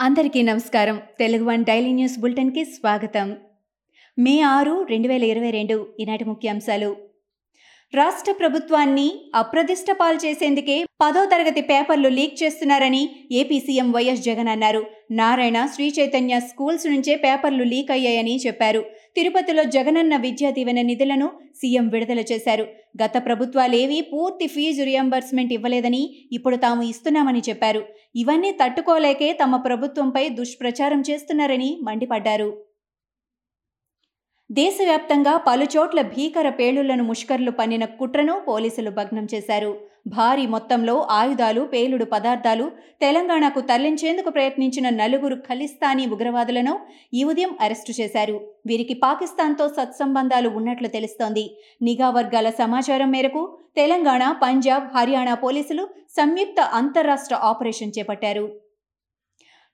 అందరికీ నమస్కారం. Telugu one daily news బులెటిన్కి స్వాగతం. మే ఆరు రెండు వేల ఇరవై రెండు ఈనాటి ముఖ్యాంశాలు. రాష్ట్ర ప్రభుత్వాన్ని అప్రదిష్ట పాలు చేసేందుకే పదో తరగతి పేపర్లు లీక్ చేస్తున్నారని ఏపీ సీఎం వైఎస్ జగన్ అన్నారు. నారాయణ శ్రీ చైతన్య స్కూల్స్ నుంచే పేపర్లు లీక్ అయ్యాయని చెప్పారు. తిరుపతిలో జగనన్న విద్యా దీవెన నిధులను సీఎం విడుదల చేశారు. గత ప్రభుత్వాలేవీ పూర్తి ఫీజు రియంబర్స్మెంట్ ఇవ్వలేదని ఇప్పుడు తాము ఇస్తున్నామని చెప్పారు. ఇవన్నీ తట్టుకోలేకే తమ ప్రభుత్వంపై దుష్ప్రచారం చేస్తున్నారని మండిపడ్డారు. దేశవ్యాప్తంగా పలుచోట్ల భీకర పేలుళ్ళను ముష్కర్లు పన్నిన కుట్రను పోలీసులు భగ్నం చేశారు. భారీ మొత్తంలో ఆయుధాలు పేలుడు పదార్థాలు తెలంగాణకు తరలించేందుకు ప్రయత్నించిన నలుగురు ఖలిస్తానీ ఉగ్రవాదులను ఈ ఉదయం అరెస్టు చేశారు. వీరికి పాకిస్తాన్తో సత్సంబంధాలు ఉన్నట్లు తెలుస్తోంది. నిఘా వర్గాల సమాచారం మేరకు తెలంగాణ పంజాబ్ హర్యానా పోలీసులు సంయుక్త అంతర్రాష్ట్ర ఆపరేషన్ చేపట్టారు.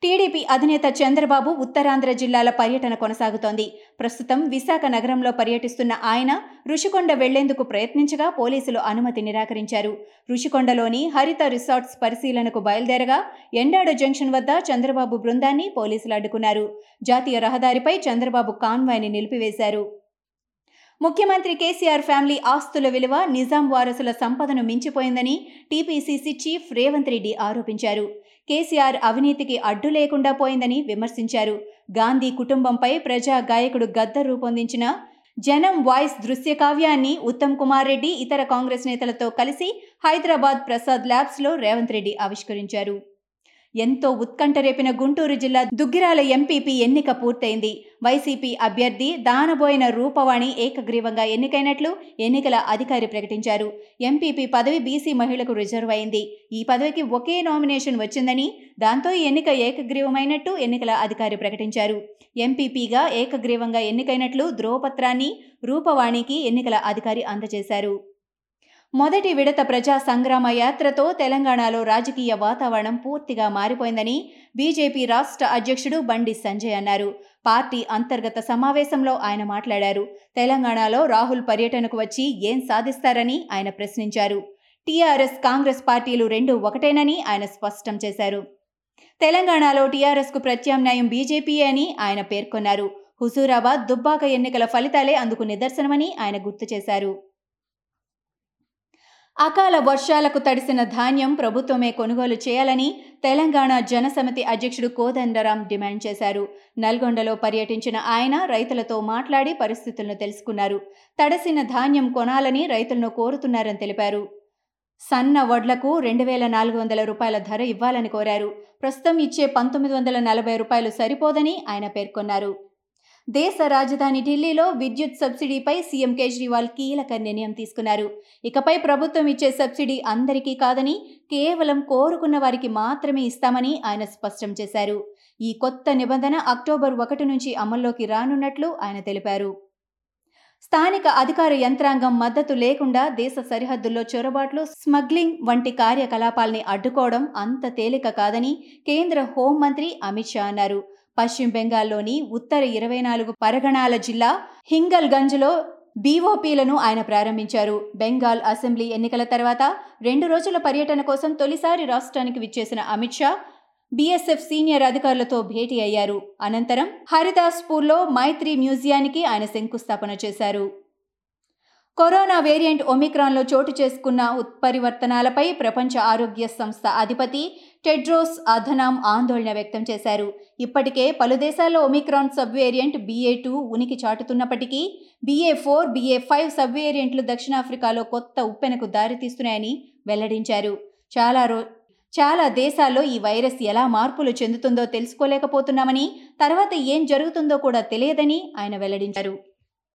టీడీపీ అధినేత చంద్రబాబు ఉత్తరాంధ్ర జిల్లాల పర్యటన కొనసాగుతోంది. ప్రస్తుతం విశాఖ నగరంలో పర్యటిస్తున్న ఆయన రుషికొండ వెళ్ళేందుకు ప్రయత్నించగా పోలీసులు అనుమతి నిరాకరించారు. రుషికొండలోని హరిత రిసార్ట్స్ పరిశీలనకు బయలుదేరగా ఎండాడ జంక్షన్ వద్ద చంద్రబాబు బృందాన్ని పోలీసులు అడ్డుకున్నారు. జాతీయ రహదారిపై చంద్రబాబు కాన్వాయ్ని నిలిపివేశారు. ముఖ్యమంత్రి కేసీఆర్ ఫ్యామిలీ ఆస్తుల విలువ నిజాం వారసుల సంపదను మించిపోయిందని టీపీసీసీ చీఫ్ రేవంత్ రెడ్డి ఆరోపించారు. కేసీఆర్ అవినీతికి అడ్డు లేకుండా పోయిందని విమర్శించారు. గాంధీ కుటుంబంపై ప్రజా గాయకుడు గద్దర్ రూపొందించిన జనం వాయిస్ దృశ్య కావ్యాన్ని ఉత్తమ్ కుమార్ రెడ్డి ఇతర కాంగ్రెస్ నేతలతో కలిసి హైదరాబాద్ ప్రసాద్ ల్యాబ్స్లో రేవంత్ రెడ్డి ఆవిష్కరించారు. ఎంతో ఉత్కంఠ రేపిన గుంటూరు జిల్లా దుగ్గిరాల ఎంపీపీ ఎన్నిక పూర్తయింది. వైసీపీ అభ్యర్థి దానబోయిన రూపవాణి ఏకగ్రీవంగా ఎన్నికైనట్లు ఎన్నికల అధికారి ప్రకటించారు. ఎంపీపీ పదవి బీసీ మహిళకు రిజర్వ్ అయింది. ఈ పదవికి ఒకే నామినేషన్ వచ్చిందని దాంతో ఈ ఎన్నిక ఏకగ్రీవమైనట్టు ఎన్నికల అధికారి ప్రకటించారు. ఎంపీపీగా ఏకగ్రీవంగా ఎన్నికైనట్లు ధ్రువపత్రాన్ని రూపవాణికి ఎన్నికల అధికారి అందజేశారు. మొదటి విడత ప్రజా సంగ్రామ యాత్రతో తెలంగాణలో రాజకీయ వాతావరణం పూర్తిగా మారిపోయిందని బీజేపీ రాష్ట్ర అధ్యక్షుడు బండి సంజయ్ అన్నారు. పార్టీ అంతర్గత సమావేశంలో ఆయన మాట్లాడారు. తెలంగాణలో రాహుల్ పర్యటనకు వచ్చి ఏం సాధిస్తారని ఆయన ప్రశ్నించారు. టీఆర్ఎస్ కాంగ్రెస్ పార్టీలు రెండు ఒకటేనని ఆయన స్పష్టం చేశారు. తెలంగాణలో టీఆర్ఎస్కు ప్రత్యామ్నాయం బీజేపీ అని ఆయన పేర్కొన్నారు. హుజూరాబాద్ దుబ్బాక ఎన్నికల ఫలితాలే అందుకు నిదర్శనమని ఆయన గుర్తు చేశారు. అకాల వర్షాలకు తడిసిన ధాన్యం ప్రభుత్వమే కొనుగోలు చేయాలని తెలంగాణ జనసమితి అధ్యక్షుడు కోదండరాం డిమాండ్ చేశారు. నల్గొండలో పర్యటించిన ఆయన రైతులతో మాట్లాడి పరిస్థితులను తెలుసుకున్నారు. తడిసిన ధాన్యం కొనాలని రైతులను కోరుతున్నారని తెలిపారు. సన్న వడ్లకు రెండు వేల నాలుగు వందల రూపాయల ధర ఇవ్వాలని కోరారు. ప్రస్తుతం ఇచ్చే పంతొమ్మిది వందల నలభై రూపాయలు సరిపోదని ఆయన పేర్కొన్నారు. దేశ రాజధాని ఢిల్లీలో విద్యుత్ సబ్సిడీపై సీఎం కేజ్రీవాల్ కీలక నిర్ణయం తీసుకున్నారు. ఇకపై ప్రభుత్వం ఇచ్చే సబ్సిడీ అందరికీ కాదని కేవలం కోరుకున్న వారికి మాత్రమే ఇస్తామని ఆయన స్పష్టం చేశారు. ఈ కొత్త నిబంధన అక్టోబర్ ఒకటి నుంచి అమల్లోకి రానున్నట్లు ఆయన తెలిపారు. స్థానిక అధికార యంత్రాంగం మద్దతు లేకుండా దేశ సరిహద్దుల్లో చొరబాట్లు స్మగ్లింగ్ వంటి కార్యకలాపాల్ని అడ్డుకోవడం అంత తేలిక కాదని కేంద్ర హోంమంత్రి అమిత్ షా అన్నారు. పశ్చిమ బెంగాల్లోని ఉత్తర ఇరవై నాలుగు పరగణాల జిల్లా హింగల్గంజ్లో బీఓపీలను ఆయన ప్రారంభించారు. బెంగాల్ అసెంబ్లీ ఎన్నికల తర్వాత రెండు రోజుల పర్యటన కోసం తొలిసారి రాష్ట్రానికి విచ్చేసిన అమిత్ షా బీఎస్ఎఫ్ సీనియర్ అధికారులతో భేటీ అయ్యారు. అనంతరం హరిదాస్పూర్లో మైత్రి మ్యూజియానికి ఆయన శంకుస్థాపన చేశారు. కరోనా వేరియంట్ ఒమిక్రాన్లో చోటు చేసుకున్న ఉత్పరివర్తనాలపై ప్రపంచ ఆరోగ్య సంస్థ అధిపతి టెడ్రోస్ అధనాం ఆందోళన వ్యక్తం చేశారు. ఇప్పటికే పలు దేశాల్లో Omicron sub variant BA two ఉనికి చాటుతున్నప్పటికీ BA four BA five sub వేరియంట్లు దక్షిణాఫ్రికాలో కొత్త ఉప్పెనకు దారితీస్తున్నాయని వెల్లడించారు. చాలా రో చాలా దేశాల్లో ఈ వైరస్ ఎలా మార్పులు చెందుతుందో తెలుసుకోలేకపోతున్నామని తర్వాత ఏం జరుగుతుందో కూడా తెలియదని ఆయన వెల్లడించారు.